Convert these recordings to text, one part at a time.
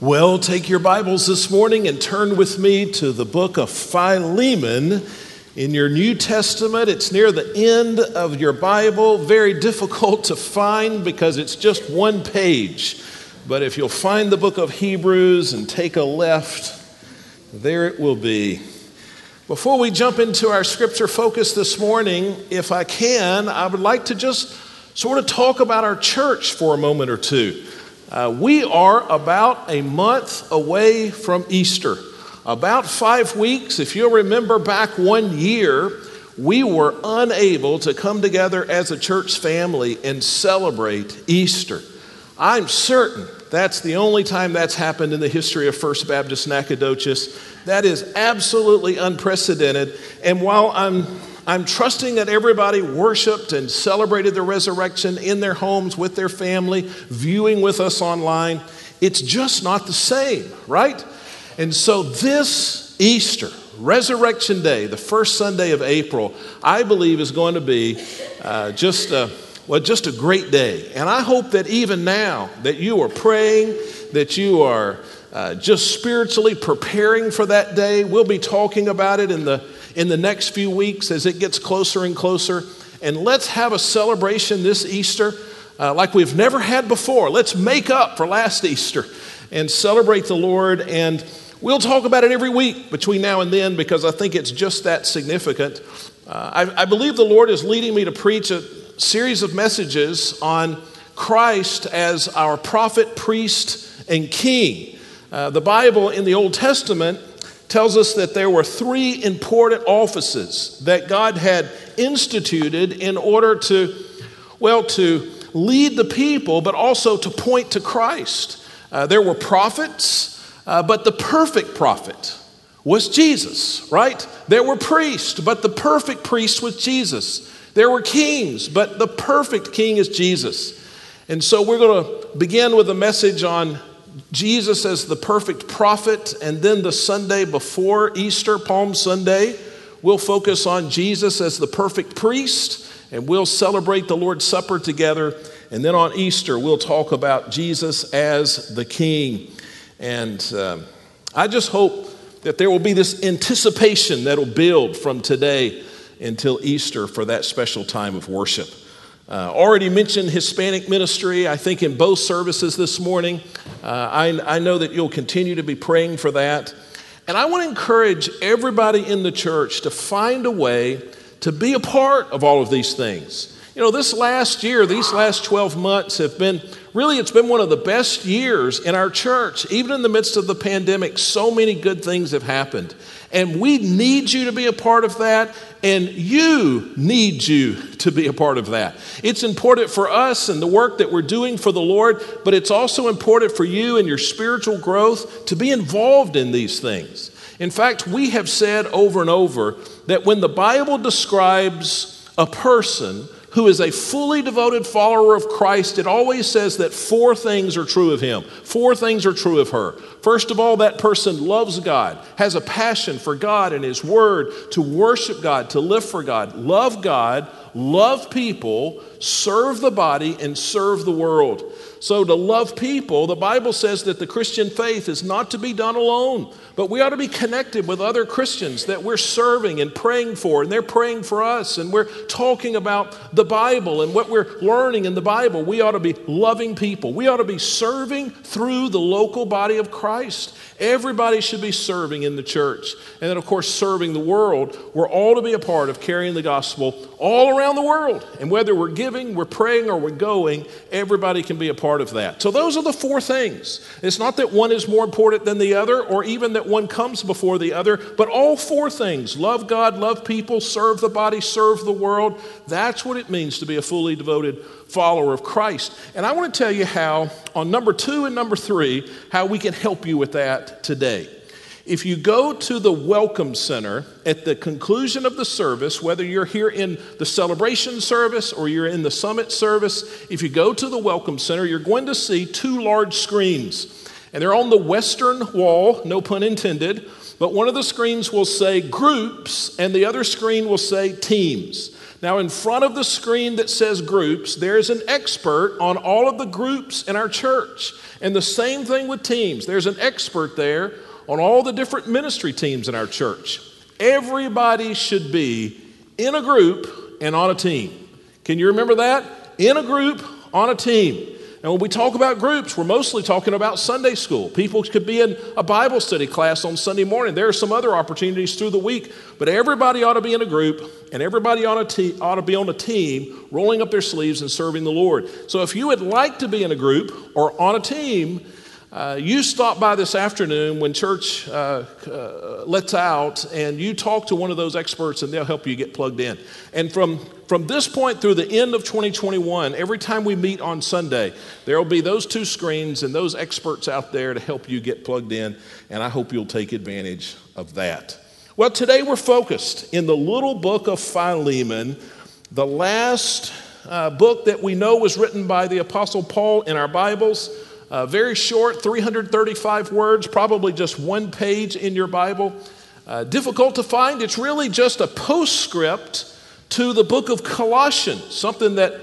Well, take your Bibles this morning and turn with me to the book of Philemon in your New Testament. It's near the end of your Bible, very difficult to find because it's just one page. But if you'll find the book of Hebrews and take a left, there it will be. Before we jump into our scripture focus this morning, if I can, I would like to just sort of talk about our church for a moment or two. Uh, we are about a month away from Easter. About five weeks, if you'll remember back one year, we were unable to come together as a church family and celebrate Easter. I'm certain that's the only time that's happened in the history of First Baptist Nacogdoches. That is absolutely unprecedented. And while I'm I'm trusting that everybody worshiped and celebrated the resurrection in their homes with their family, viewing with us online. It's just not the same, right? And so this Easter, Resurrection Day, the first Sunday of April, I believe is going to be uh, just a, well, just a great day. And I hope that even now that you are praying, that you are uh, just spiritually preparing for that day. We'll be talking about it in the in the next few weeks as it gets closer and closer. And let's have a celebration this Easter uh, like we've never had before. Let's make up for last Easter and celebrate the Lord. And we'll talk about it every week between now and then because I think it's just that significant. Uh, I, I believe the Lord is leading me to preach a series of messages on Christ as our prophet, priest, and king. Uh, the Bible in the Old Testament tells us that there were three important offices that God had instituted in order to, well, to lead the people, but also to point to Christ. Uh, there were prophets, uh, but the perfect prophet was Jesus, right? There were priests, but the perfect priest was Jesus. There were kings, but the perfect king is Jesus. And so we're going to begin with a message on Jesus as the perfect prophet, and then the Sunday before Easter, Palm Sunday, we'll focus on Jesus as the perfect priest, and we'll celebrate the Lord's Supper together. And then on Easter, we'll talk about Jesus as the King. And uh, I just hope that there will be this anticipation that'll build from today until Easter for that special time of worship. Uh, already mentioned Hispanic ministry, I think, in both services this morning. Uh, I, I know that you'll continue to be praying for that. And I want to encourage everybody in the church to find a way to be a part of all of these things. You know, this last year, these last 12 months have been really, it's been one of the best years in our church. Even in the midst of the pandemic, so many good things have happened. And we need you to be a part of that, and you need you to be a part of that. It's important for us and the work that we're doing for the Lord, but it's also important for you and your spiritual growth to be involved in these things. In fact, we have said over and over that when the Bible describes a person, who is a fully devoted follower of Christ, it always says that four things are true of him. Four things are true of her. First of all, that person loves God, has a passion for God and His Word, to worship God, to live for God, love God, love people, serve the body, and serve the world. So, to love people, the Bible says that the Christian faith is not to be done alone, but we ought to be connected with other Christians that we're serving and praying for, and they're praying for us, and we're talking about the Bible and what we're learning in the Bible. We ought to be loving people. We ought to be serving through the local body of Christ. Everybody should be serving in the church. And then, of course, serving the world. We're all to be a part of carrying the gospel all around the world. And whether we're giving, we're praying, or we're going, everybody can be a part of that. So, those are the four things. It's not that one is more important than the other, or even that one comes before the other, but all four things love God, love people, serve the body, serve the world. That's what it means to be a fully devoted follower of Christ. And I want to tell you how, on number two and number three, how we can help you with that today. If you go to the Welcome Center at the conclusion of the service, whether you're here in the celebration service or you're in the summit service, if you go to the Welcome Center, you're going to see two large screens. And they're on the western wall, no pun intended, but one of the screens will say groups and the other screen will say teams. Now, in front of the screen that says groups, there's an expert on all of the groups in our church. And the same thing with teams. There's an expert there on all the different ministry teams in our church. Everybody should be in a group and on a team. Can you remember that? In a group, on a team. And when we talk about groups, we're mostly talking about Sunday school. People could be in a Bible study class on Sunday morning. There are some other opportunities through the week, but everybody ought to be in a group and everybody ought to, ought to be on a team, rolling up their sleeves and serving the Lord. So if you would like to be in a group or on a team, uh, you stop by this afternoon when church uh, uh, lets out and you talk to one of those experts and they'll help you get plugged in. And from, from this point through the end of 2021, every time we meet on Sunday, there will be those two screens and those experts out there to help you get plugged in. And I hope you'll take advantage of that. Well, today we're focused in the little book of Philemon, the last uh, book that we know was written by the Apostle Paul in our Bibles. Uh, very short, 335 words, probably just one page in your Bible. Uh, difficult to find. It's really just a postscript to the book of Colossians, something that,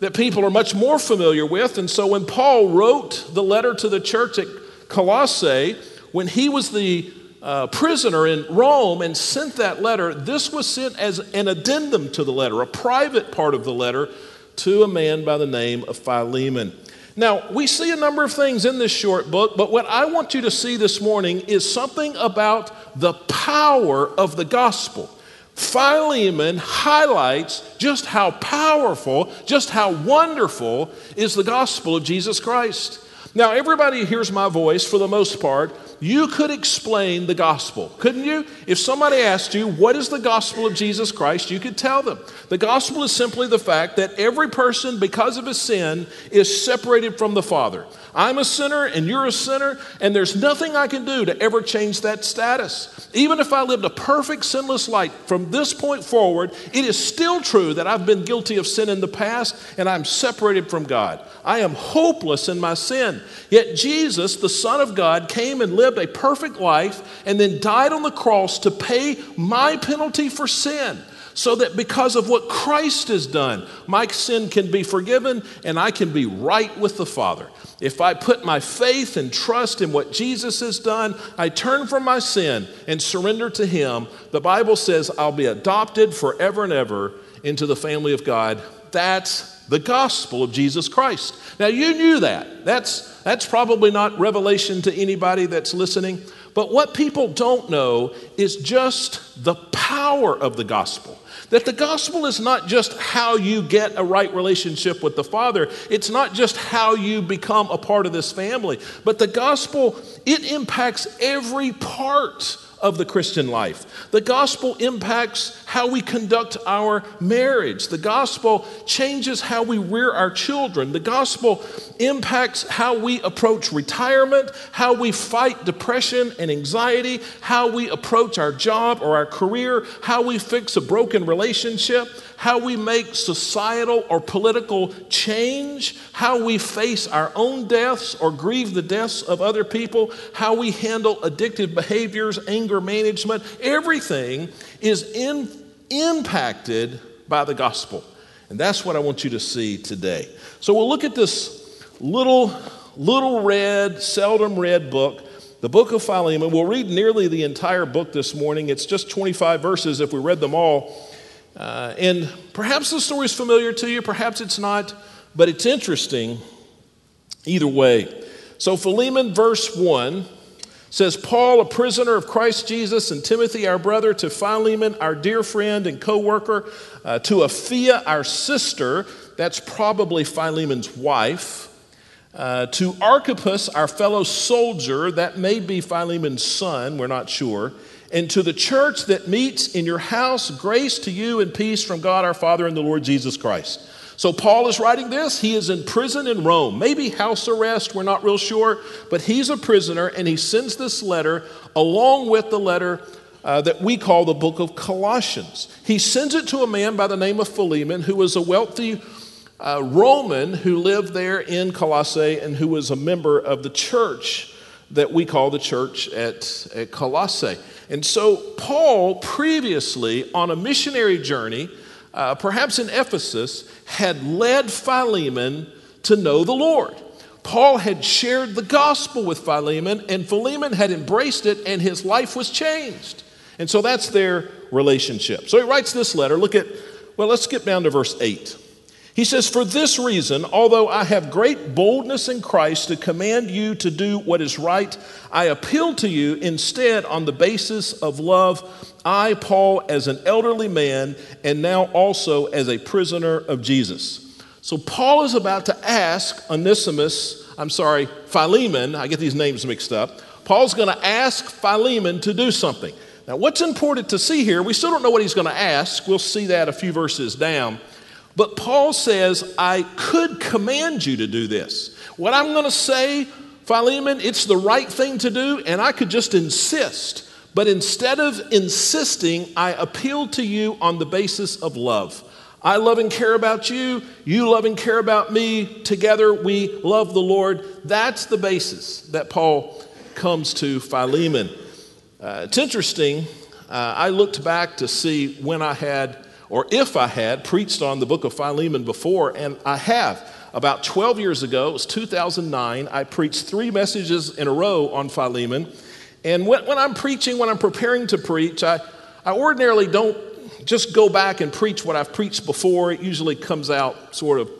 that people are much more familiar with. And so when Paul wrote the letter to the church at Colossae, when he was the uh, prisoner in Rome and sent that letter, this was sent as an addendum to the letter, a private part of the letter to a man by the name of Philemon. Now, we see a number of things in this short book, but what I want you to see this morning is something about the power of the gospel. Philemon highlights just how powerful, just how wonderful is the gospel of Jesus Christ. Now, everybody hears my voice for the most part you could explain the gospel, couldn't you? If somebody asked you, What is the gospel of Jesus Christ? you could tell them. The gospel is simply the fact that every person, because of his sin, is separated from the Father. I'm a sinner and you're a sinner, and there's nothing I can do to ever change that status. Even if I lived a perfect, sinless life from this point forward, it is still true that I've been guilty of sin in the past and I'm separated from God. I am hopeless in my sin. Yet Jesus, the Son of God, came and lived a perfect life and then died on the cross to pay my penalty for sin so that because of what Christ has done, my sin can be forgiven and I can be right with the Father. If I put my faith and trust in what Jesus has done, I turn from my sin and surrender to Him, the Bible says I'll be adopted forever and ever into the family of God. That's the gospel of Jesus Christ. Now, you knew that. That's, that's probably not revelation to anybody that's listening. But what people don't know is just the power of the gospel. That the gospel is not just how you get a right relationship with the Father, it's not just how you become a part of this family, but the gospel, it impacts every part of the Christian life. The gospel impacts how we conduct our marriage. The gospel changes how we rear our children. The gospel impacts how we approach retirement, how we fight depression and anxiety, how we approach our job or our career, how we fix a broken relationship, how we make societal or political change, how we face our own deaths or grieve the deaths of other people, how we handle addictive behaviors, anger management, everything is in, impacted by the gospel. And that's what I want you to see today. So we'll look at this little, little red, seldom read book the book of Philemon. We'll read nearly the entire book this morning. It's just 25 verses if we read them all. Uh, and perhaps the story is familiar to you, perhaps it's not, but it's interesting either way. So, Philemon, verse 1 says, Paul, a prisoner of Christ Jesus, and Timothy, our brother, to Philemon, our dear friend and co worker, uh, to Apphia, our sister, that's probably Philemon's wife. Uh, to Archippus, our fellow soldier, that may be Philemon's son, we're not sure and to the church that meets in your house, grace to you and peace from God our Father and the Lord Jesus Christ. So, Paul is writing this. He is in prison in Rome, maybe house arrest, we're not real sure, but he's a prisoner and he sends this letter along with the letter uh, that we call the book of Colossians. He sends it to a man by the name of Philemon, who was a wealthy uh, Roman who lived there in Colossae and who was a member of the church that we call the church at, at Colossae. And so, Paul, previously on a missionary journey, uh, perhaps in Ephesus, had led Philemon to know the Lord. Paul had shared the gospel with Philemon, and Philemon had embraced it, and his life was changed. And so that's their relationship. So he writes this letter. Look at, well, let's skip down to verse 8. He says, For this reason, although I have great boldness in Christ to command you to do what is right, I appeal to you instead on the basis of love. I, Paul, as an elderly man, and now also as a prisoner of Jesus. So Paul is about to ask Onesimus, I'm sorry, Philemon, I get these names mixed up. Paul's going to ask Philemon to do something. Now, what's important to see here, we still don't know what he's going to ask. We'll see that a few verses down. But Paul says, I could command you to do this. What I'm going to say, Philemon, it's the right thing to do, and I could just insist. But instead of insisting, I appeal to you on the basis of love. I love and care about you. You love and care about me. Together we love the Lord. That's the basis that Paul comes to Philemon. Uh, it's interesting. Uh, I looked back to see when I had or if I had preached on the book of Philemon before, and I have. About 12 years ago, it was 2009, I preached three messages in a row on Philemon. And when, when I'm preaching, when I'm preparing to preach, I, I ordinarily don't just go back and preach what I've preached before. It usually comes out sort of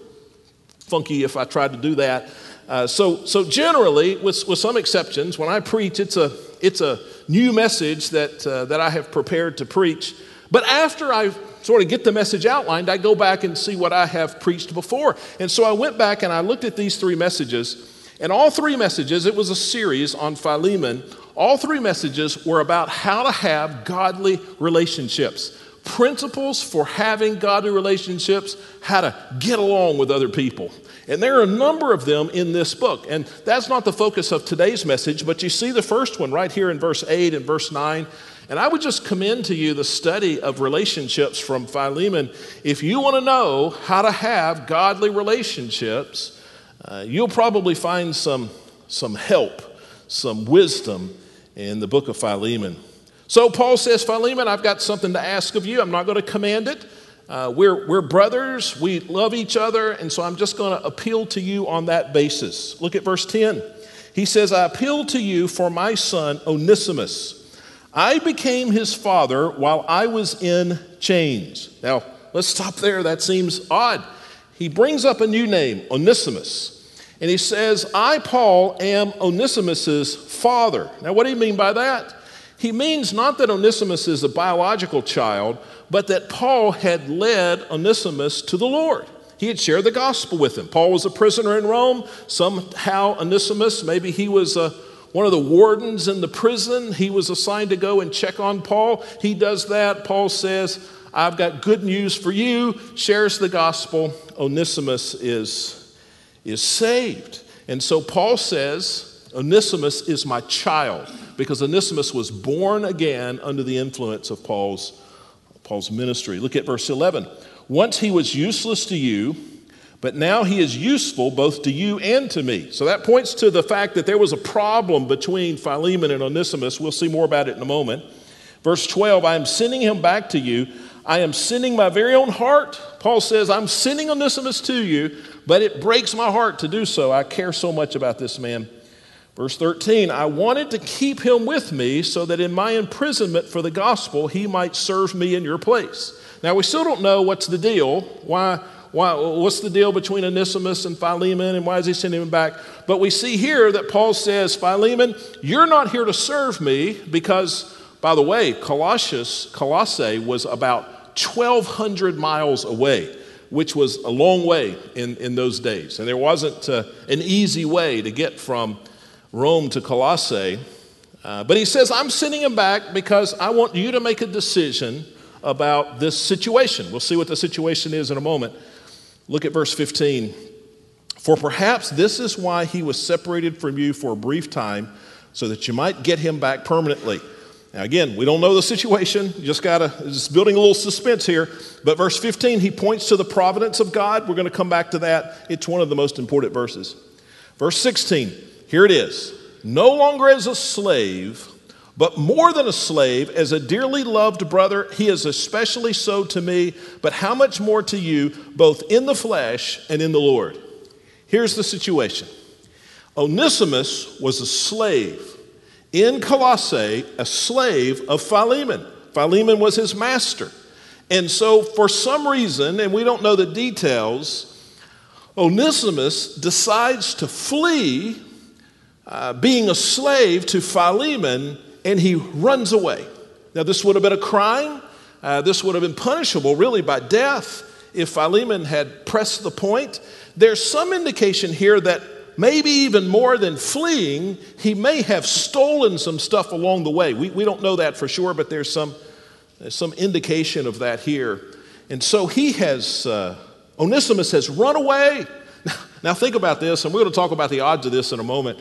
funky if I try to do that. Uh, so, so generally, with, with some exceptions, when I preach, it's a, it's a new message that, uh, that I have prepared to preach. But after I've sort of get the message outlined, I go back and see what I have preached before. And so I went back and I looked at these three messages. And all three messages, it was a series on Philemon, all three messages were about how to have godly relationships, principles for having godly relationships, how to get along with other people. And there are a number of them in this book. And that's not the focus of today's message, but you see the first one right here in verse 8 and verse 9. And I would just commend to you the study of relationships from Philemon. If you want to know how to have godly relationships, uh, you'll probably find some, some help, some wisdom in the book of Philemon. So Paul says, Philemon, I've got something to ask of you. I'm not going to command it. Uh, we're, we're brothers, we love each other, and so I'm just going to appeal to you on that basis. Look at verse 10. He says, I appeal to you for my son Onesimus I became his father while I was in chains. Now, let's stop there. That seems odd. He brings up a new name, Onesimus. And he says, I, Paul, am Onesimus's father. Now, what do you mean by that? He means not that Onesimus is a biological child, but that Paul had led Onesimus to the Lord. He had shared the gospel with him. Paul was a prisoner in Rome. Somehow, Onesimus, maybe he was a one of the wardens in the prison, he was assigned to go and check on Paul. He does that. Paul says, I've got good news for you, shares the gospel. Onesimus is, is saved. And so Paul says, Onesimus is my child, because Onesimus was born again under the influence of Paul's, Paul's ministry. Look at verse 11. Once he was useless to you, but now he is useful both to you and to me. So that points to the fact that there was a problem between Philemon and Onesimus. We'll see more about it in a moment. Verse 12 I am sending him back to you. I am sending my very own heart. Paul says, I'm sending Onesimus to you, but it breaks my heart to do so. I care so much about this man. Verse 13, I wanted to keep him with me so that in my imprisonment for the gospel he might serve me in your place. Now, we still don't know what's the deal, why why, what's the deal between Onesimus and Philemon, and why is he sending him back? But we see here that Paul says, Philemon, you're not here to serve me because, by the way, Colossus, Colossae was about 1,200 miles away, which was a long way in, in those days. And there wasn't uh, an easy way to get from Rome to Colossae. Uh, but he says, I'm sending him back because I want you to make a decision about this situation. We'll see what the situation is in a moment. Look at verse 15. For perhaps this is why he was separated from you for a brief time, so that you might get him back permanently. Now, again, we don't know the situation. You just got to, just building a little suspense here. But verse 15, he points to the providence of God. We're going to come back to that. It's one of the most important verses. Verse 16, here it is. No longer as a slave, but more than a slave, as a dearly loved brother, he is especially so to me, but how much more to you, both in the flesh and in the Lord. Here's the situation Onesimus was a slave. In Colossae, a slave of Philemon. Philemon was his master. And so, for some reason, and we don't know the details, Onesimus decides to flee, uh, being a slave to Philemon and he runs away. Now, this would have been a crime. Uh, this would have been punishable, really, by death if Philemon had pressed the point. There's some indication here that maybe even more than fleeing, he may have stolen some stuff along the way. We, we don't know that for sure, but there's some, there's some indication of that here. And so he has, uh, Onesimus has run away. Now, think about this, and we're going to talk about the odds of this in a moment.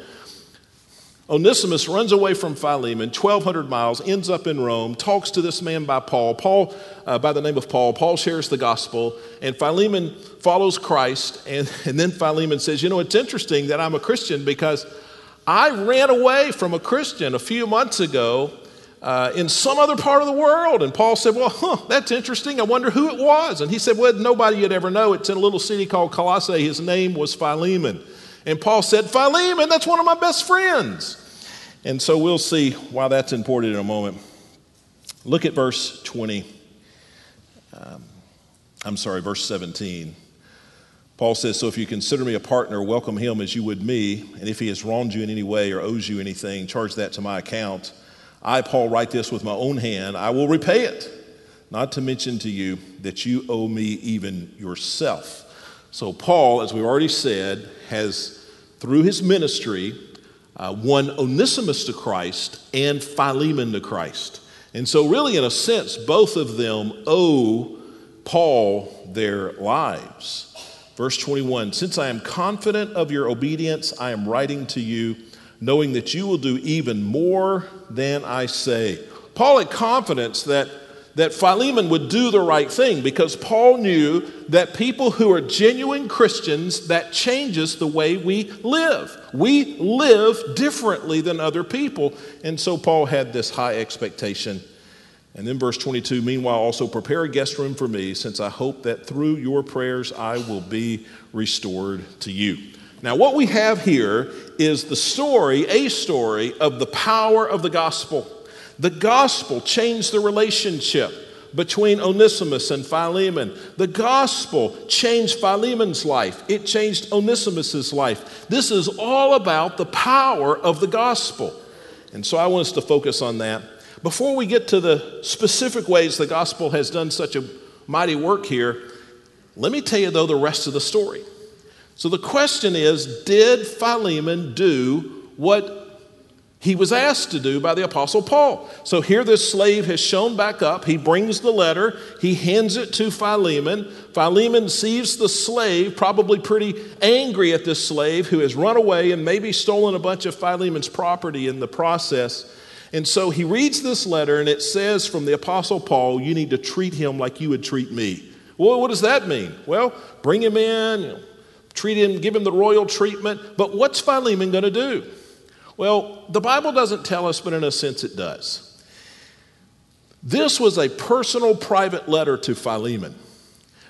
Onesimus runs away from Philemon, 1,200 miles, ends up in Rome, talks to this man by Paul. Paul, uh, by the name of Paul, Paul shares the gospel, and Philemon follows Christ. And, and then Philemon says, You know, it's interesting that I'm a Christian because I ran away from a Christian a few months ago uh, in some other part of the world. And Paul said, Well, huh, that's interesting. I wonder who it was. And he said, Well, nobody you'd ever know. It's in a little city called Colossae. His name was Philemon. And Paul said, Philemon, that's one of my best friends. And so we'll see why that's important in a moment. Look at verse 20. Um, I'm sorry, verse 17. Paul says, So if you consider me a partner, welcome him as you would me. And if he has wronged you in any way or owes you anything, charge that to my account. I, Paul, write this with my own hand. I will repay it. Not to mention to you that you owe me even yourself. So, Paul, as we've already said, has, through his ministry, uh, Onesimus to Christ and Philemon to Christ. And so, really, in a sense, both of them owe Paul their lives. Verse 21 Since I am confident of your obedience, I am writing to you, knowing that you will do even more than I say. Paul had confidence that that Philemon would do the right thing because Paul knew that people who are genuine Christians, that changes the way we live. We live differently than other people. And so Paul had this high expectation. And then verse 22 Meanwhile, also prepare a guest room for me, since I hope that through your prayers I will be restored to you. Now, what we have here is the story, a story of the power of the gospel. The gospel changed the relationship between Onesimus and Philemon. The gospel changed Philemon's life, it changed Onesimus's life. This is all about the power of the gospel. And so I want us to focus on that. Before we get to the specific ways the gospel has done such a mighty work here, let me tell you, though, the rest of the story. So the question is Did Philemon do what he was asked to do by the Apostle Paul. So here, this slave has shown back up. He brings the letter, he hands it to Philemon. Philemon sees the slave, probably pretty angry at this slave who has run away and maybe stolen a bunch of Philemon's property in the process. And so he reads this letter, and it says from the Apostle Paul, You need to treat him like you would treat me. Well, what does that mean? Well, bring him in, treat him, give him the royal treatment. But what's Philemon going to do? Well, the Bible doesn't tell us, but in a sense it does. This was a personal, private letter to Philemon.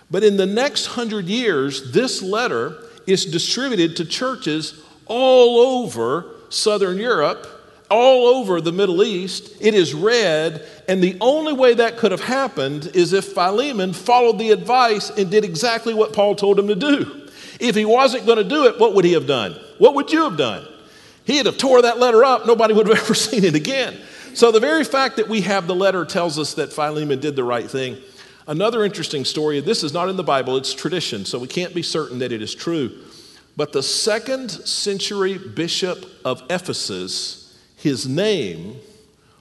But in the next hundred years, this letter is distributed to churches all over Southern Europe, all over the Middle East. It is read, and the only way that could have happened is if Philemon followed the advice and did exactly what Paul told him to do. If he wasn't going to do it, what would he have done? What would you have done? He'd have tore that letter up, nobody would have ever seen it again. So the very fact that we have the letter tells us that Philemon did the right thing. Another interesting story, this is not in the Bible, it's tradition, so we can't be certain that it is true. But the second century bishop of Ephesus, his name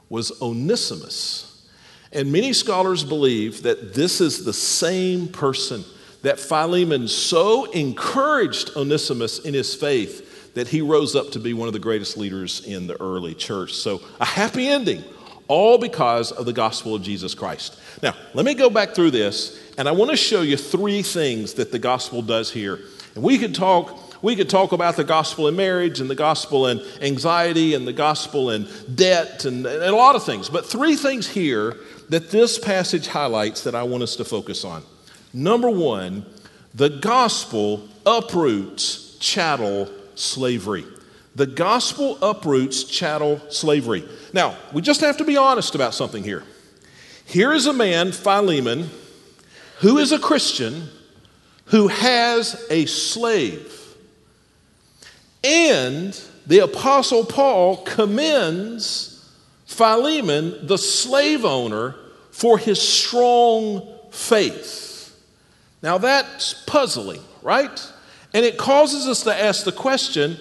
was Onesimus. And many scholars believe that this is the same person that Philemon so encouraged Onesimus in his faith that he rose up to be one of the greatest leaders in the early church. So, a happy ending, all because of the gospel of Jesus Christ. Now, let me go back through this, and I want to show you three things that the gospel does here. And we could talk We could talk about the gospel in marriage and the gospel in anxiety and the gospel in debt and, and a lot of things. But three things here that this passage highlights that I want us to focus on. Number one, the gospel uproots chattel slavery. The gospel uproots chattel slavery. Now, we just have to be honest about something here. Here is a man, Philemon, who is a Christian who has a slave. And the Apostle Paul commends Philemon, the slave owner, for his strong faith. Now that's puzzling, right? And it causes us to ask the question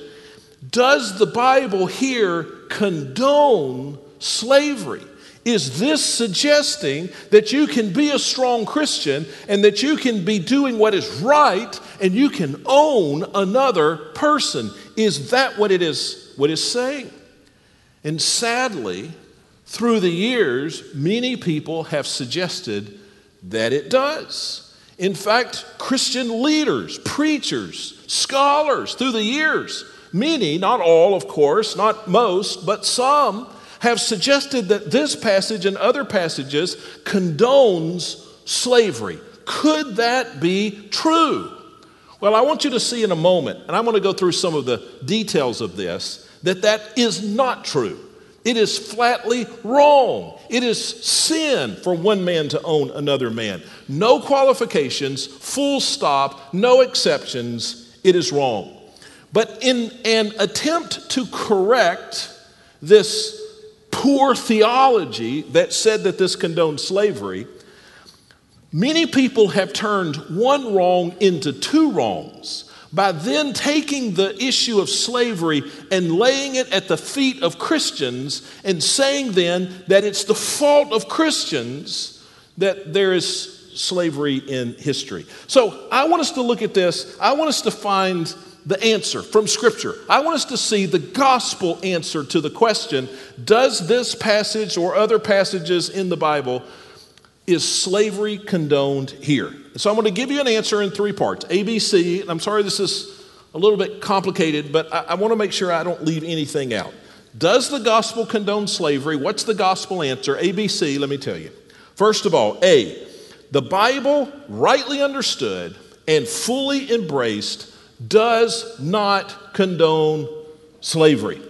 does the Bible here condone slavery? Is this suggesting that you can be a strong Christian and that you can be doing what is right and you can own another person? Is that what it is what is saying? And sadly, through the years, many people have suggested that it does. In fact, Christian leaders, preachers, scholars through the years, many, not all, of course, not most, but some, have suggested that this passage and other passages condones slavery. Could that be true? Well, I want you to see in a moment, and I'm going to go through some of the details of this, that that is not true. It is flatly wrong. It is sin for one man to own another man. No qualifications, full stop, no exceptions. It is wrong. But in an attempt to correct this poor theology that said that this condoned slavery, many people have turned one wrong into two wrongs by then taking the issue of slavery and laying it at the feet of Christians and saying then that it's the fault of Christians that there is slavery in history. So I want us to look at this. I want us to find the answer from Scripture. I want us to see the gospel answer to the question Does this passage or other passages in the Bible is slavery condoned here? So I'm going to give you an answer in three parts ABC. I'm sorry this is a little bit complicated, but I, I want to make sure I don't leave anything out. Does the gospel condone slavery? What's the gospel answer? ABC, let me tell you. First of all, A, the Bible, rightly understood and fully embraced, does not condone slavery.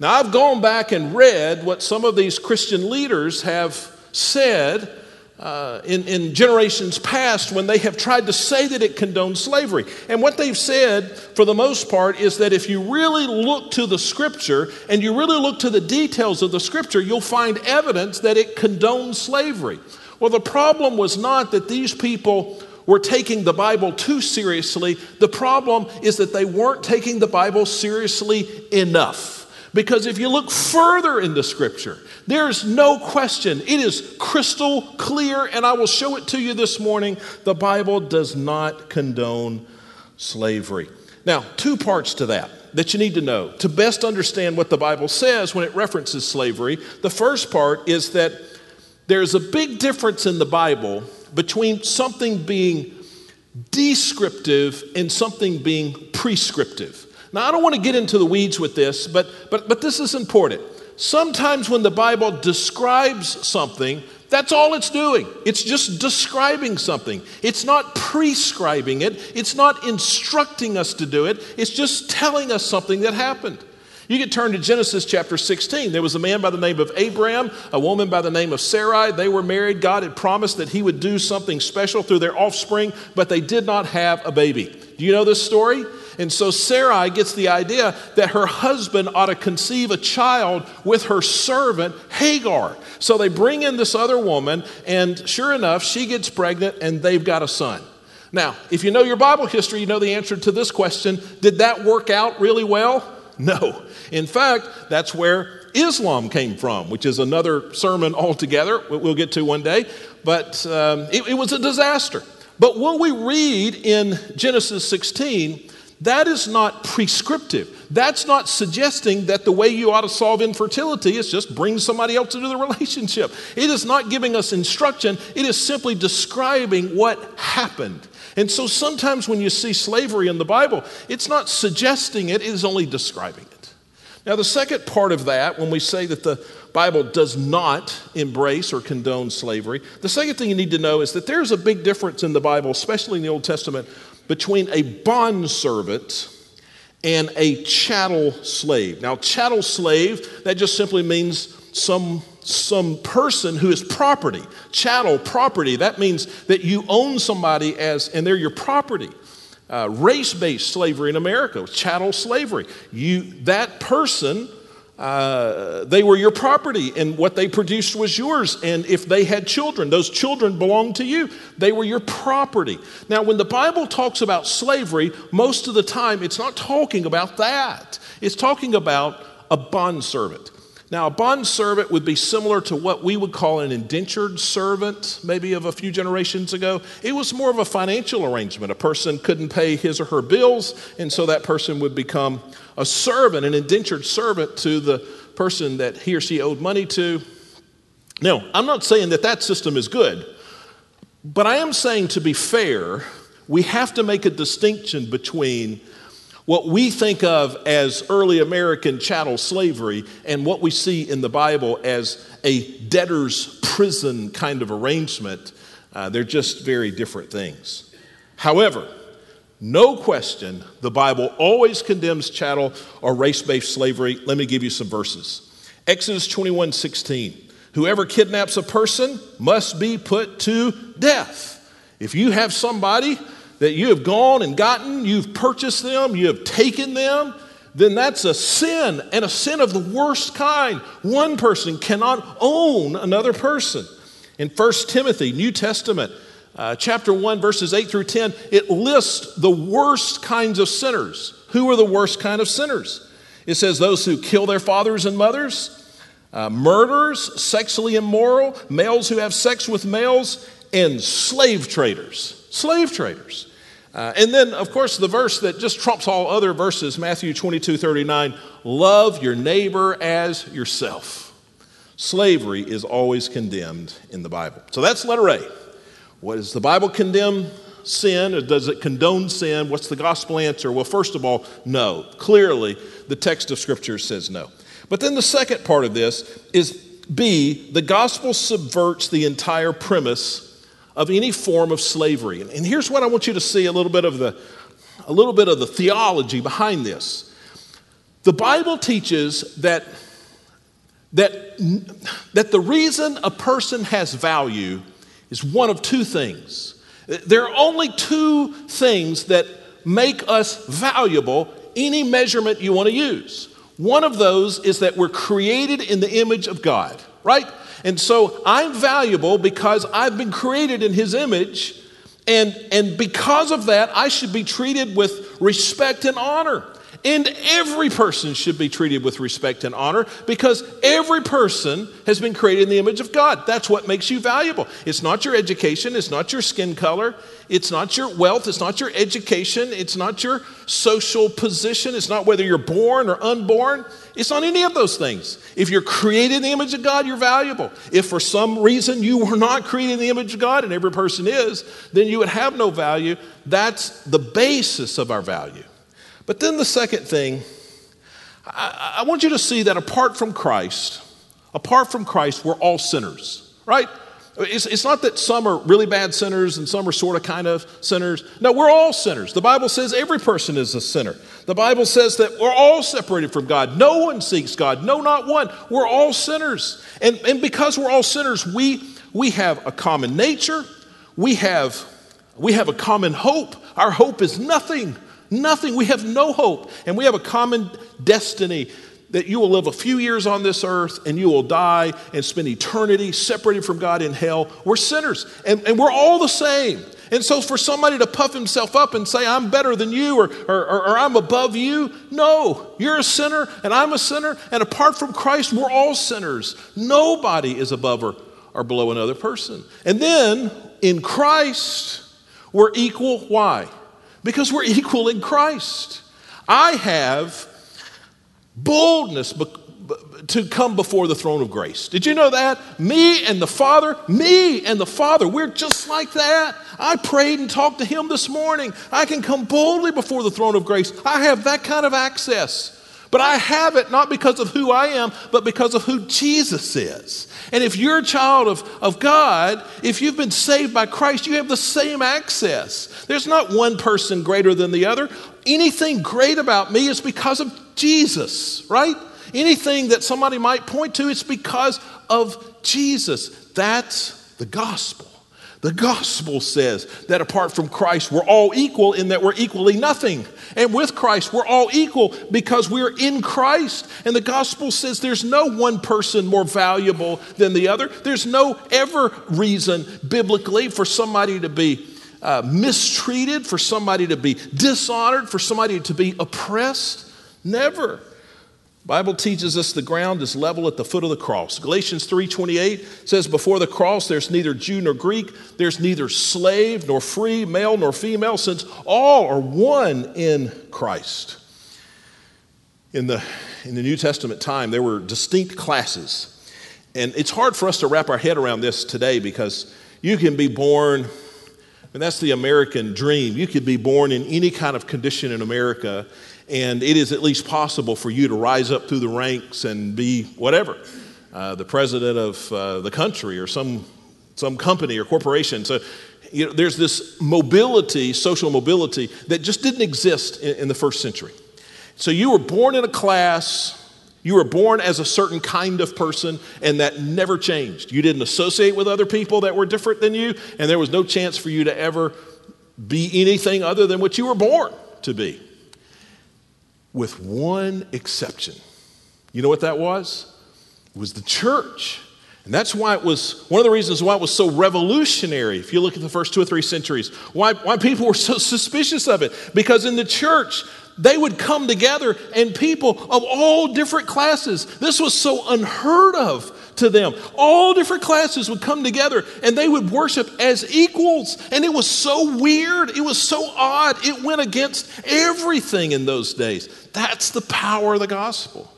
Now, I've gone back and read what some of these Christian leaders have said uh, in, in generations past when they have tried to say that it condones slavery. And what they've said, for the most part, is that if you really look to the scripture and you really look to the details of the scripture, you'll find evidence that it condones slavery. Well, the problem was not that these people were taking the Bible too seriously. The problem is that they weren't taking the Bible seriously enough. Because if you look further in the Scripture, there's no question. It is crystal clear, and I will show it to you this morning. The Bible does not condone slavery. Now, two parts to that that you need to know to best understand what the Bible says when it references slavery. The first part is that there's a big difference in the Bible between something being descriptive and something being prescriptive. Now, I don't want to get into the weeds with this, but, but, but this is important. Sometimes when the Bible describes something, that's all it's doing. It's just describing something. It's not prescribing it, it's not instructing us to do it, it's just telling us something that happened. You can turn to Genesis chapter 16. There was a man by the name of Abraham, a woman by the name of Sarai. They were married. God had promised that he would do something special through their offspring, but they did not have a baby. Do you know this story? And so Sarai gets the idea that her husband ought to conceive a child with her servant Hagar. So they bring in this other woman, and sure enough, she gets pregnant and they've got a son. Now, if you know your Bible history, you know the answer to this question. Did that work out really well? No. In fact, that's where Islam came from, which is another sermon altogether, we'll get to one day. But um, it, it was a disaster. But what we read in Genesis 16, that is not prescriptive. That's not suggesting that the way you ought to solve infertility is just bring somebody else into the relationship. It is not giving us instruction, it is simply describing what happened. And so sometimes when you see slavery in the Bible, it's not suggesting it, it is only describing it. Now, the second part of that, when we say that the Bible does not embrace or condone slavery, the second thing you need to know is that there's a big difference in the Bible, especially in the Old Testament, between a bondservant and a chattel slave. Now, chattel slave, that just simply means some, some person who is property. Chattel, property, that means that you own somebody as, and they're your property. Uh, Race based slavery in America, chattel slavery. You, that person uh, they were your property, and what they produced was yours. And if they had children, those children belonged to you. They were your property. Now, when the Bible talks about slavery, most of the time it's not talking about that, it's talking about a bondservant. Now, a bond servant would be similar to what we would call an indentured servant, maybe of a few generations ago. It was more of a financial arrangement. A person couldn't pay his or her bills, and so that person would become a servant, an indentured servant to the person that he or she owed money to. Now, I'm not saying that that system is good, but I am saying to be fair, we have to make a distinction between what we think of as early American chattel slavery and what we see in the Bible as a debtor's prison kind of arrangement, uh, they're just very different things. However, no question, the Bible always condemns chattel or race based slavery. Let me give you some verses. Exodus 21 16. Whoever kidnaps a person must be put to death. If you have somebody that you have gone and gotten, you've purchased them, you have taken them, then that's a sin and a sin of the worst kind. One person cannot own another person. In 1 Timothy, New Testament, uh, chapter 1, verses 8 through 10, it lists the worst kinds of sinners. Who are the worst kind of sinners? It says those who kill their fathers and mothers, uh, murderers, sexually immoral, males who have sex with males, and slave traders. Slave traders. Uh, and then, of course, the verse that just trumps all other verses, Matthew 22 39, love your neighbor as yourself. Slavery is always condemned in the Bible. So that's letter A. What does the Bible condemn sin or does it condone sin? What's the gospel answer? Well, first of all, no. Clearly, the text of Scripture says no. But then the second part of this is B, the gospel subverts the entire premise of any form of slavery. And here's what I want you to see a little bit of the, a little bit of the theology behind this. The Bible teaches that, that, that the reason a person has value is one of two things. There are only two things that make us valuable, any measurement you want to use. One of those is that we're created in the image of God, right? And so I'm valuable because I've been created in his image. And, and because of that, I should be treated with respect and honor. And every person should be treated with respect and honor because every person has been created in the image of God. That's what makes you valuable. It's not your education, it's not your skin color, it's not your wealth, it's not your education, it's not your social position, it's not whether you're born or unborn. It's not any of those things. If you're created in the image of God, you're valuable. If for some reason you were not created in the image of God, and every person is, then you would have no value. That's the basis of our value. But then the second thing, I, I want you to see that apart from Christ, apart from Christ, we're all sinners, right? It's, it's, not that some are really bad sinners and some are sort of kind of sinners. No, we're all sinners. The Bible says every person is a sinner. The Bible says that we're all separated from God. No one seeks God. No, not one. We're all sinners. And, and because we're all sinners, we, we have a common nature. We have, we have a common hope. Our hope is nothing Nothing. We have no hope. And we have a common destiny that you will live a few years on this earth and you will die and spend eternity separated from God in hell. We're sinners and, and we're all the same. And so, for somebody to puff himself up and say, I'm better than you or, or, or, or, I'm above you, no, you're a sinner and I'm a sinner. And apart from Christ, we're all sinners. Nobody is above or, or below another person. And then in Christ, we're equal. Why? because we're equal in Christ. I have boldness to come before the throne of grace. Did you know that? Me and the Father, me and the Father, we're just like that. I prayed and talked to Him this morning. I can come boldly before the throne of grace. I have that kind of access. But I have it not because of who I am, but because of who Jesus is. And if you're a child of, of God, if you've been saved by Christ, you have the same access. There's not one person greater than the other. Anything great about me is because of Jesus, right? Anything that somebody might point to, it's because of Jesus. That's the gospel. The gospel says that apart from Christ, we're all equal in that we're equally nothing. And with Christ, we're all equal because we're in Christ. And the gospel says there's no one person more valuable than the other. There's no ever reason biblically for somebody to be uh, mistreated, for somebody to be dishonored, for somebody to be oppressed. Never. Bible teaches us the ground is level at the foot of the cross. Galatians 3:28 says before the cross there's neither Jew nor Greek, there's neither slave nor free, male nor female, since all are one in Christ. In the in the New Testament time there were distinct classes. And it's hard for us to wrap our head around this today because you can be born and that's the American dream. You could be born in any kind of condition in America and it is at least possible for you to rise up through the ranks and be whatever, uh, the president of uh, the country or some, some company or corporation. So you know, there's this mobility, social mobility, that just didn't exist in, in the first century. So you were born in a class, you were born as a certain kind of person, and that never changed. You didn't associate with other people that were different than you, and there was no chance for you to ever be anything other than what you were born to be with one exception. You know what that was? It was the church. And that's why it was one of the reasons why it was so revolutionary. If you look at the first two or three centuries, why, why people were so suspicious of it. Because in the church, they would come together and people of all different classes, this was so unheard of to them. All different classes would come together and they would worship as equals. And it was so weird. It was so odd. It went against everything in those days. That's the power of the gospel.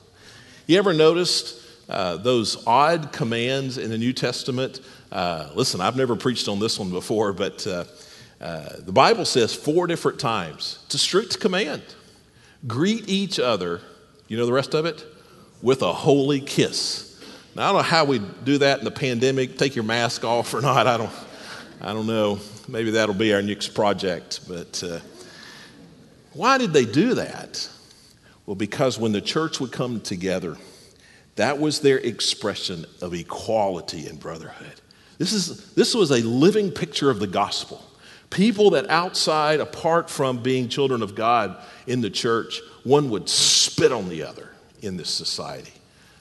You ever noticed uh, those odd commands in the New Testament? Uh, listen, I've never preached on this one before, but uh, uh the Bible says four different times. It's a strict command. Greet each other, you know the rest of it? With a holy kiss. Now, I don't know how we do that in the pandemic, take your mask off or not. I don't, I don't know. Maybe that'll be our next project. But uh, why did they do that? Well, because when the church would come together, that was their expression of equality and brotherhood. This, is, this was a living picture of the gospel. People that outside, apart from being children of God in the church, one would spit on the other in this society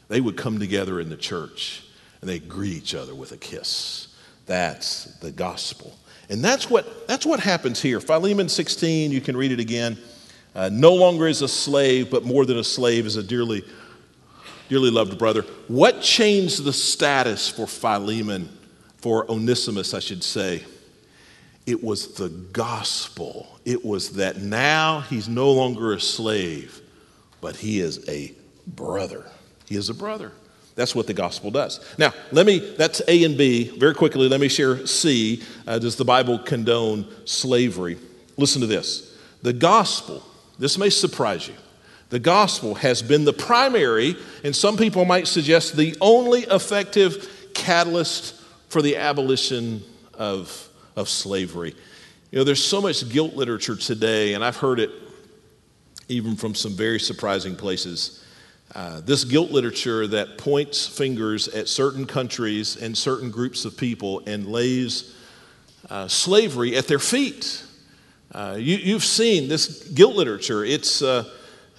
they would come together in the church and they'd greet each other with a kiss. That's the gospel. And that's what, that's what happens here. Philemon 16, you can read it again. Uh, no longer is a slave, but more than a slave is a dearly, dearly loved brother. What changed the status for Philemon, for Onesimus, I should say? It was the gospel. It was that now he's no longer a slave, but he is a brother. He is a brother. That's what the gospel does. Now, let me, that's A and B. Very quickly, let me share C. Uh, does the Bible condone slavery? Listen to this. The gospel, this may surprise you, the gospel has been the primary, and some people might suggest the only effective catalyst for the abolition of, of slavery. You know, there's so much guilt literature today, and I've heard it even from some very surprising places uh, this guilt literature that points fingers at certain countries and certain groups of people and lays uh, slavery at their feet. Uh, you, have seen this guilt literature. It's, uh,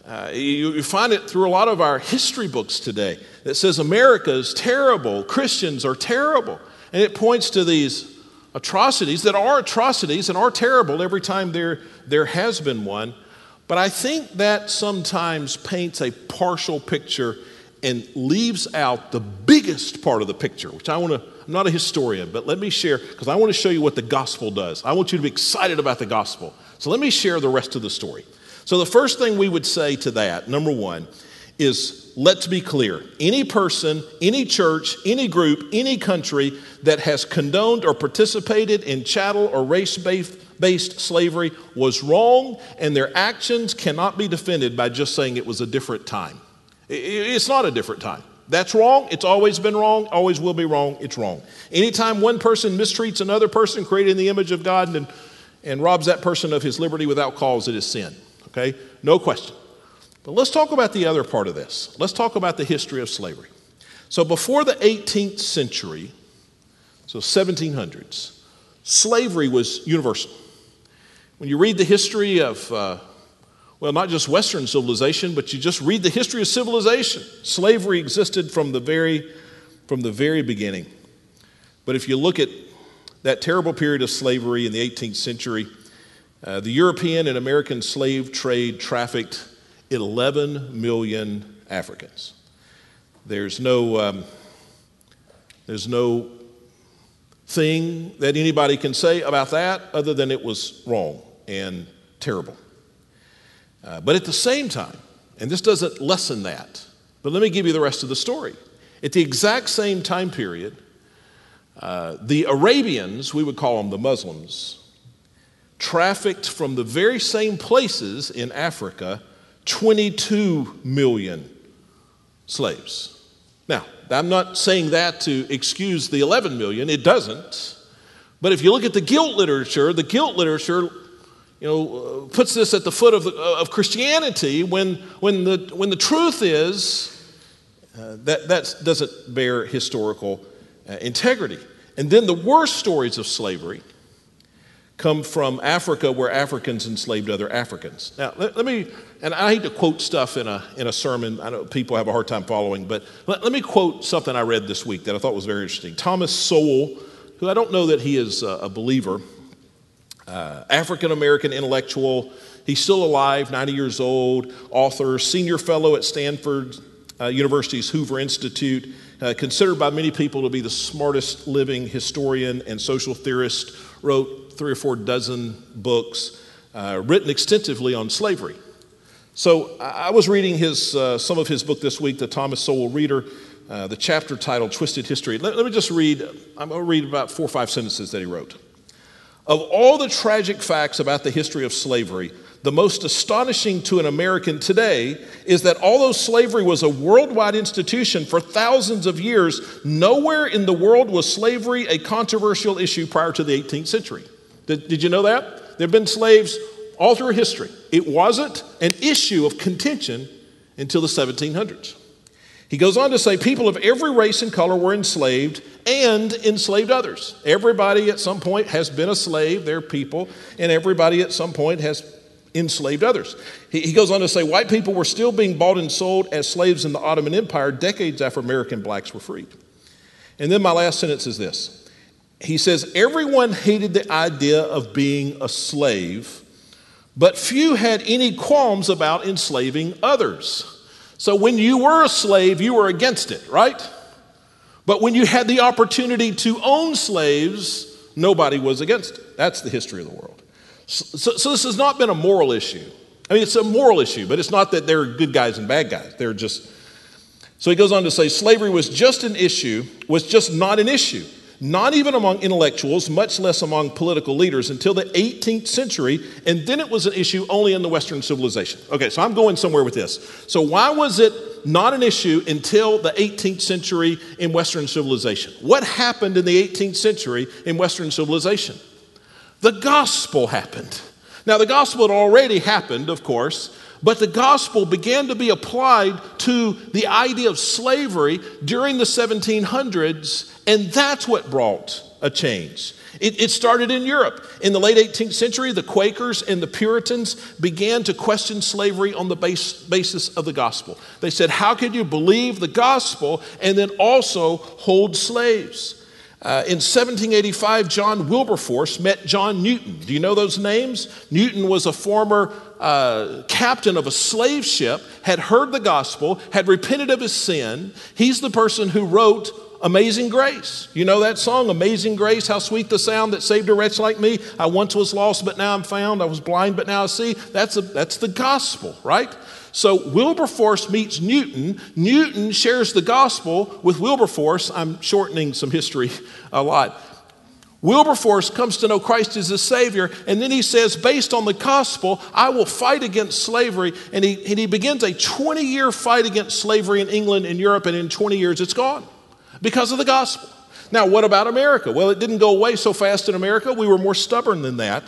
uh, you, you find it through a lot of our history books today that says America is terrible, Christians are terrible. And it points to these atrocities that are atrocities and are terrible every time there, there has been one. But I think that sometimes paints a partial picture and leaves out the biggest part of the picture, which I want to, I'm not a historian, but let me share, because I want to show you what the gospel does. I want you to be excited about the gospel. So let me share the rest of the story. So, the first thing we would say to that, number one, is let's be clear any person, any church, any group, any country that has condoned or participated in chattel or race based slavery was wrong, and their actions cannot be defended by just saying it was a different time. It's not a different time. That's wrong. It's always been wrong, always will be wrong. It's wrong. Anytime one person mistreats another person created in the image of God and, and robs that person of his liberty without cause, it is sin. Okay? No question. But let's talk about the other part of this. Let's talk about the history of slavery. So before the 18th century, so 1700s, slavery was universal. When you read the history of, uh, well, not just Western civilization, but you just read the history of civilization, slavery existed from the very, from the very beginning. But if you look at that terrible period of slavery in the 18th century, uh, the European and American slave trade trafficked 11 million Africans. There's no, um, there's no thing that anybody can say about that other than it was wrong and terrible. Uh, but at the same time, and this doesn't lessen that, but let me give you the rest of the story. At the exact same time period, uh, the Arabians, we would call them the Muslims, trafficked from the very same places in Africa 22 million slaves. Now, I'm not saying that to excuse the 11 million, it doesn't. But if you look at the guilt literature, the guilt literature you know, puts this at the foot of, of Christianity when, when, the, when the truth is uh, that that doesn't bear historical uh, integrity. And then the worst stories of slavery come from Africa where Africans enslaved other Africans. Now, let, let, me, and I hate to quote stuff in a, in a sermon. I know people have a hard time following, but let, let me quote something I read this week that I thought was very interesting. Thomas Sowell, who I don't know that he is a, a believer, uh, African American intellectual. He's still alive, 90 years old, author, senior fellow at Stanford uh, University's Hoover Institute, uh, considered by many people to be the smartest living historian and social theorist, wrote three or four dozen books uh, written extensively on slavery. So I was reading his, uh, some of his book this week, the Thomas Sowell Reader, the chapter titled Twisted History. Let, let me just read, I'm going to read about four or five sentences that he wrote. Of all the tragic facts about the history of slavery, the most astonishing to an American today is that although slavery was a worldwide institution for thousands of years, nowhere in the world was slavery a controversial issue prior to the 18th century. Did, did you know that? There have been slaves all through history. It wasn't an issue of contention until the 1700s. He goes on to say people of every race and color were enslaved and enslaved others. Everybody at some point has been a slave, they're people, and everybody at some point has enslaved others. He, he goes on to say white people were still being bought and sold as slaves in the Ottoman Empire decades after American blacks were freed. And then my last sentence is this he says, Everyone hated the idea of being a slave, but few had any qualms about enslaving others. So when you were a slave, you were against it, right? But when you had the opportunity to own slaves, nobody was against it. That's the history of the world. So, so, this has not been a moral issue. I mean, it's a moral issue, but it's not that they're good guys and bad guys. They're just. So he goes on to say slavery was just an issue, was just not an issue not even among intellectuals, much less among political leaders, until the 18th century, and then it was an issue only in the Western civilization. Okay, so I'm going somewhere with this. So, why was it not an issue until the 18th century in Western civilization? What happened in the 18th century in Western civilization? The gospel happened. Now, the gospel had already happened, of course, but the gospel began to be applied to the idea of slavery during the 1700s, and that's what brought a change. It, it, started in Europe. In the late 18th century, the Quakers and the Puritans began to question slavery on the base, basis of the gospel. They said, How could you believe the gospel and then also hold slaves? Uh, in 1785, John Wilberforce met John Newton. Do you know those names? Newton was a former uh, captain of a slave ship, had heard the gospel, had repented of his sin. He's the person who wrote Amazing Grace. You know that song, Amazing Grace, how sweet the sound that saved a wretch like me. I once was lost, but now I'm found. I was blind, but now I see. That's, a, that's the gospel, right? So Wilberforce meets Newton. Newton shares the gospel with Wilberforce. I'm shortening some history a lot. Wilberforce comes to know Christ as his Savior, and then he says, based on the gospel, I will fight against slavery. And he, and he begins a 20 year fight against slavery in England and Europe, and in 20 years it's gone because of the gospel. Now, what about America? Well, it didn't go away so fast in America. We were more stubborn than that.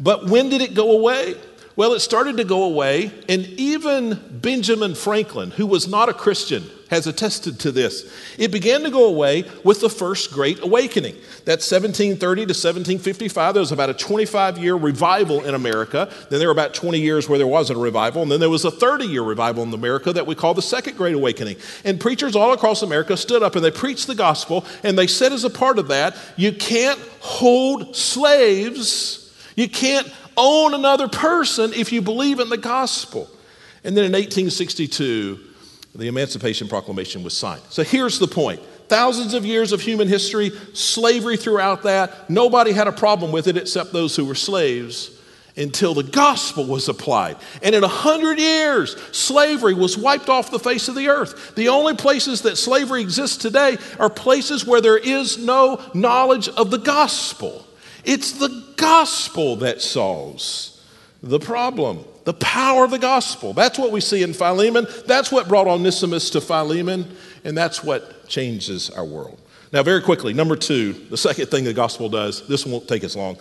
But when did it go away? Well, it started to go away, and even Benjamin Franklin, who was not a Christian, has attested to this. It began to go away with the first Great Awakening. That's 1730 to 1755. There was about a 25 year revival in America. Then there were about 20 years where there wasn't a revival. And then there was a 30 year revival in America that we call the Second Great Awakening. And preachers all across America stood up and they preached the gospel. And they said, as a part of that, you can't hold slaves, you can't own another person if you believe in the gospel. And then in 1862, the Emancipation Proclamation was signed. So here's the point thousands of years of human history, slavery throughout that. Nobody had a problem with it except those who were slaves until the gospel was applied. And in a hundred years, slavery was wiped off the face of the earth. The only places that slavery exists today are places where there is no knowledge of the gospel. It's the gospel that solves the problem. The power of the gospel. That's what we see in Philemon. That's what brought Onesimus to Philemon, and that's what changes our world. Now, very quickly, number two, the second thing the gospel does, this won't take us long.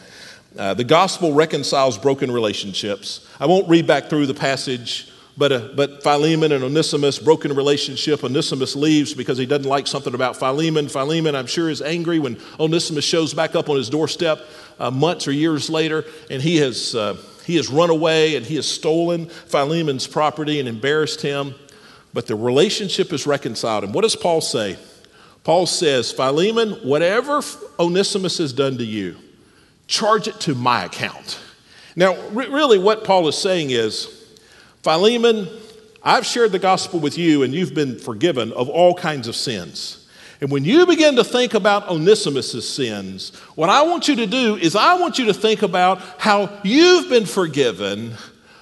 Uh, the gospel reconciles broken relationships. I won't read back through the passage but, uh, but Philemon and Onesimus, broken relationship. Onesimus leaves because he doesn't like something about Philemon. Philemon, I'm sure, is angry when Onesimus shows back up on his doorstep uh, months or years later, and he has, uh, he has run away and he has stolen Philemon's property and embarrassed him. But the relationship is reconciled. And what does Paul say? Paul says, Philemon, whatever Onesimus has done to you, charge it to my account. Now, re- really, what Paul is saying is, Philemon, I've shared the gospel with you and you've been forgiven of all kinds of sins. And when you begin to think about Onesimus' sins, what I want you to do is I want you to think about how you've been forgiven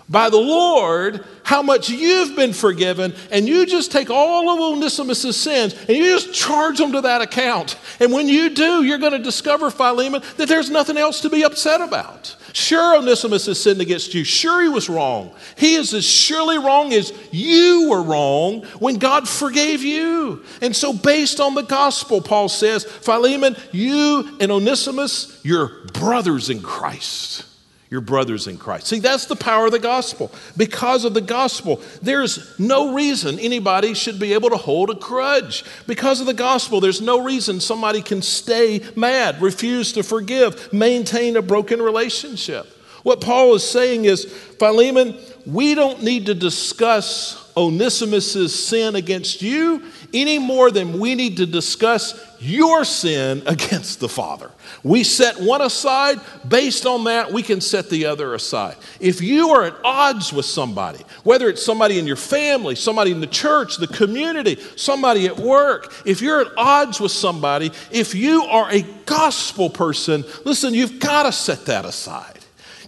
by the Lord, how much you've been forgiven, and you just take all of Onesimus' sins and you just charge them to that account. And when you do, you're going to discover, Philemon, that there's nothing else to be upset about. Sure, Onesimus has sinned against you. Sure, he was wrong. He is as surely wrong as you were wrong when God forgave you. And so, based on the gospel, Paul says, Philemon, you and Onesimus, you're brothers in Christ your brothers in Christ. See, that's the power of the gospel. Because of the gospel, there's no reason anybody should be able to hold a grudge. Because of the gospel, there's no reason somebody can stay mad, refuse to forgive, maintain a broken relationship. What Paul is saying is, Philemon, we don't need to discuss Onesimus' sin against you any more than we need to discuss your sin against the Father. We set one aside, based on that, we can set the other aside. If you are at odds with somebody, whether it's somebody in your family, somebody in the church, the community, somebody at work, if you're at odds with somebody, if you are a gospel person, listen, you've got to set that aside.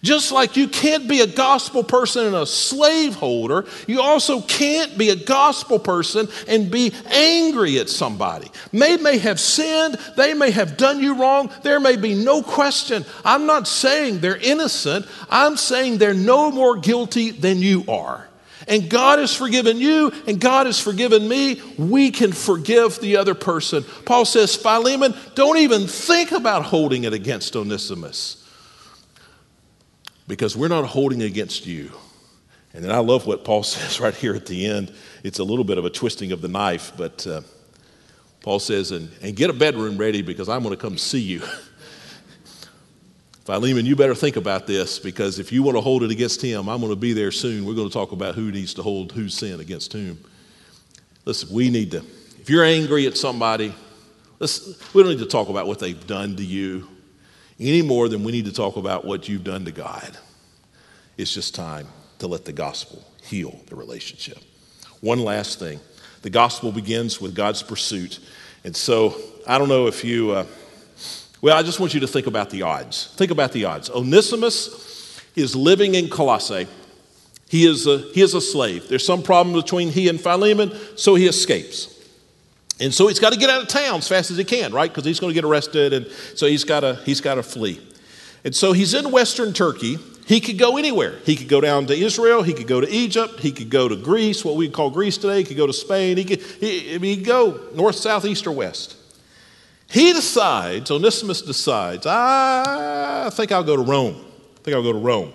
Just like you can't be a gospel person and a slaveholder, you also can't be a gospel person and be angry at somebody. They may have sinned, they may have done you wrong, there may be no question. I'm not saying they're innocent, I'm saying they're no more guilty than you are. And God has forgiven you, and God has forgiven me. We can forgive the other person. Paul says, Philemon, don't even think about holding it against Onesimus because we're not holding against you. And then I love what Paul says right here at the end. It's a little bit of a twisting of the knife, but uh, Paul says, and, and get a bedroom ready because I'm going to come see you. Philemon, you better think about this because if you want to hold it against him, I'm going to be there soon. We're going to talk about who needs to hold whose sin against whom. Listen, we need to, if you're angry at somebody, we don't need to talk about what they've done to you any more than we need to talk about what you've done to God. It's just time to let the gospel heal the relationship. One last thing the gospel begins with God's pursuit. And so I don't know if you, uh, well, I just want you to think about the odds. Think about the odds. Onesimus is living in Colossae. He is, a, he is a slave. There's some problem between he and Philemon, so he escapes. And so he's got to get out of town as fast as he can, right? Because he's going to get arrested, and so he's got to he's got to flee. And so he's in western Turkey. He could go anywhere. He could go down to Israel. He could go to Egypt. He could go to Greece, what we call Greece today. He could go to Spain. He could, he, he could go north, south, east, or west. He decides, Onesimus decides, I think I'll go to Rome. I think I'll go to Rome.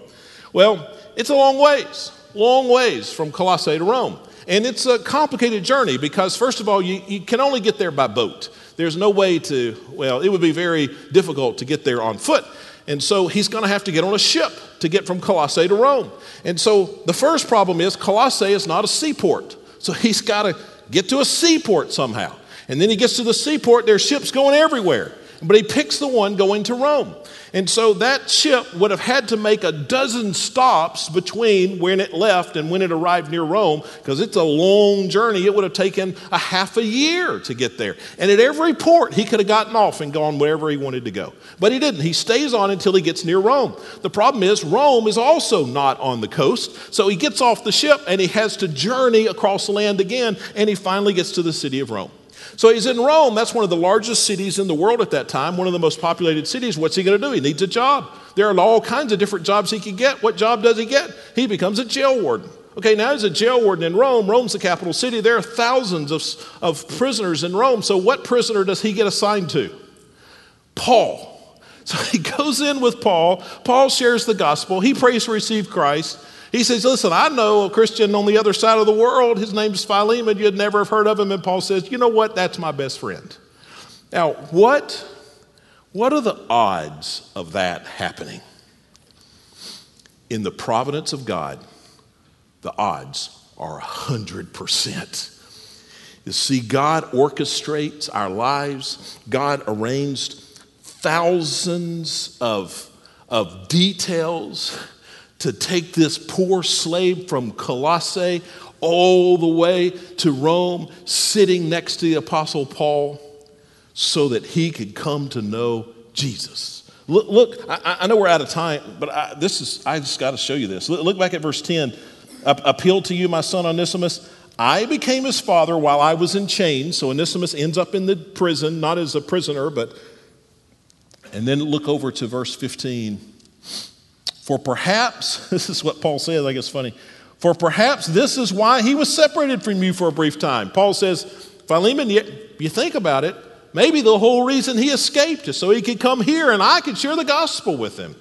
Well, it's a long ways, long ways from Colossae to Rome. And it's a complicated journey because, first of all, you, you can only get there by boat. There's no way to, well, it would be very difficult to get there on foot. And so he's going to have to get on a ship to get from Colossae to Rome. And so the first problem is Colossae is not a seaport. So he's got to get to a seaport somehow. And then he gets to the seaport, there's ships going everywhere. But he picks the one going to Rome. And so that ship would have had to make a dozen stops between when it left and when it arrived near Rome, because it's a long journey. It would have taken a half a year to get there. And at every port, he could have gotten off and gone wherever he wanted to go. But he didn't. He stays on until he gets near Rome. The problem is, Rome is also not on the coast. So he gets off the ship and he has to journey across the land again, and he finally gets to the city of Rome. So he's in Rome. That's one of the largest cities in the world at that time, one of the most populated cities. What's he going to do? He needs a job. There are all kinds of different jobs he can get. What job does he get? He becomes a jail warden. Okay, now he's a jail warden in Rome. Rome's the capital city. There are thousands of, of prisoners in Rome. So, what prisoner does he get assigned to? Paul. So he goes in with Paul. Paul shares the gospel. He prays to receive Christ. He says, Listen, I know a Christian on the other side of the world. His name's Philemon. You'd never have heard of him. And Paul says, You know what? That's my best friend. Now, what, what are the odds of that happening? In the providence of God, the odds are 100%. You see, God orchestrates our lives, God arranged thousands of, of details to take this poor slave from Colossae all the way to Rome, sitting next to the Apostle Paul, so that he could come to know Jesus. Look, look I, I, know we're out of time, but I, this is, I just got to show you this. Look, look back at verse 10. Appeal to you, my son Onesimus. I became his father while I was in chains. So Onesimus ends up in the prison, not as a prisoner, but. And then look over to verse 15. For perhaps, this is what Paul says, I guess funny. For perhaps this is why he was separated from you for a brief time. Paul says, Philemon, you, you think about it, maybe the whole reason he escaped is so he could come here and I could share the gospel with him.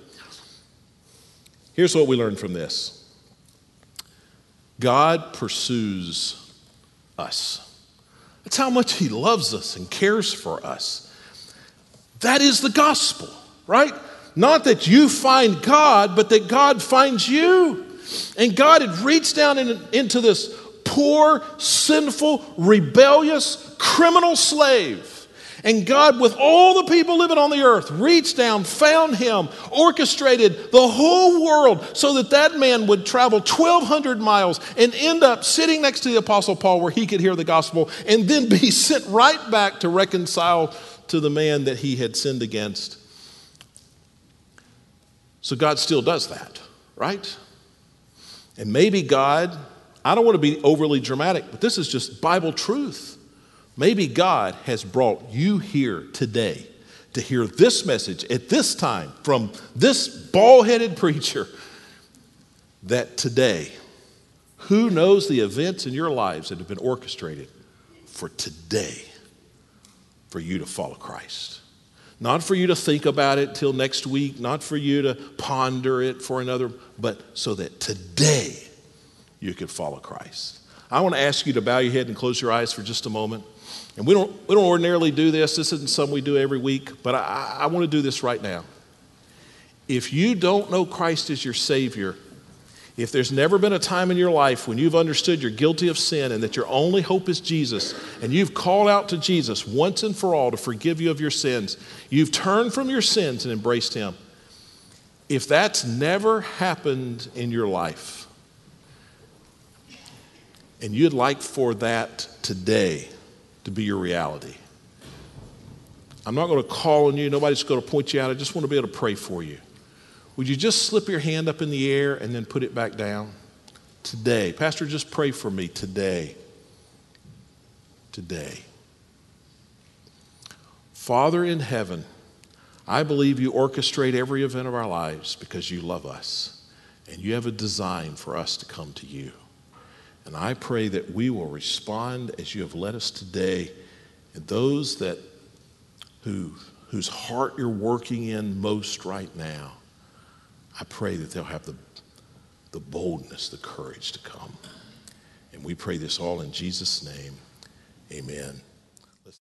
Here's what we learn from this God pursues us. That's how much he loves us and cares for us. That is the gospel, right? Not that you find God, but that God finds you. And God had reached down in, into this poor, sinful, rebellious, criminal slave. And God, with all the people living on the earth, reached down, found him, orchestrated the whole world so that that man would travel 1,200 miles and end up sitting next to the Apostle Paul where he could hear the gospel and then be sent right back to reconcile to the man that he had sinned against. So God still does that, right? And maybe God, I don't want to be overly dramatic, but this is just Bible truth. Maybe God has brought you here today to hear this message at this time from this bald headed preacher that today, who knows the events in your lives that have been orchestrated for today for you to follow Christ? Not for you to think about it till next week, not for you to ponder it for another, but so that today you could follow Christ. I want to ask you to bow your head and close your eyes for just a moment. And we don't, we don't ordinarily do this. This isn't something we do every week, but I, I want to do this right now. If you don't know Christ as your Savior, if there's never been a time in your life when you've understood you're guilty of sin and that your only hope is Jesus, and you've called out to Jesus once and for all to forgive you of your sins, you've turned from your sins and embraced Him. If that's never happened in your life, and you'd like for that today to be your reality, I'm not going to call on you, nobody's going to point you out. I just want to be able to pray for you. Would you just slip your hand up in the air and then put it back down? today. Pastor, just pray for me today. Today. Father in heaven, I believe you orchestrate every event of our lives because you love us and you have a design for us to come to you. And I pray that we will respond as you have led us today. And those that who, whose heart you're working in most right now, I pray that they'll have the, the boldness, the courage to come. And we pray this all in Jesus' name. Amen.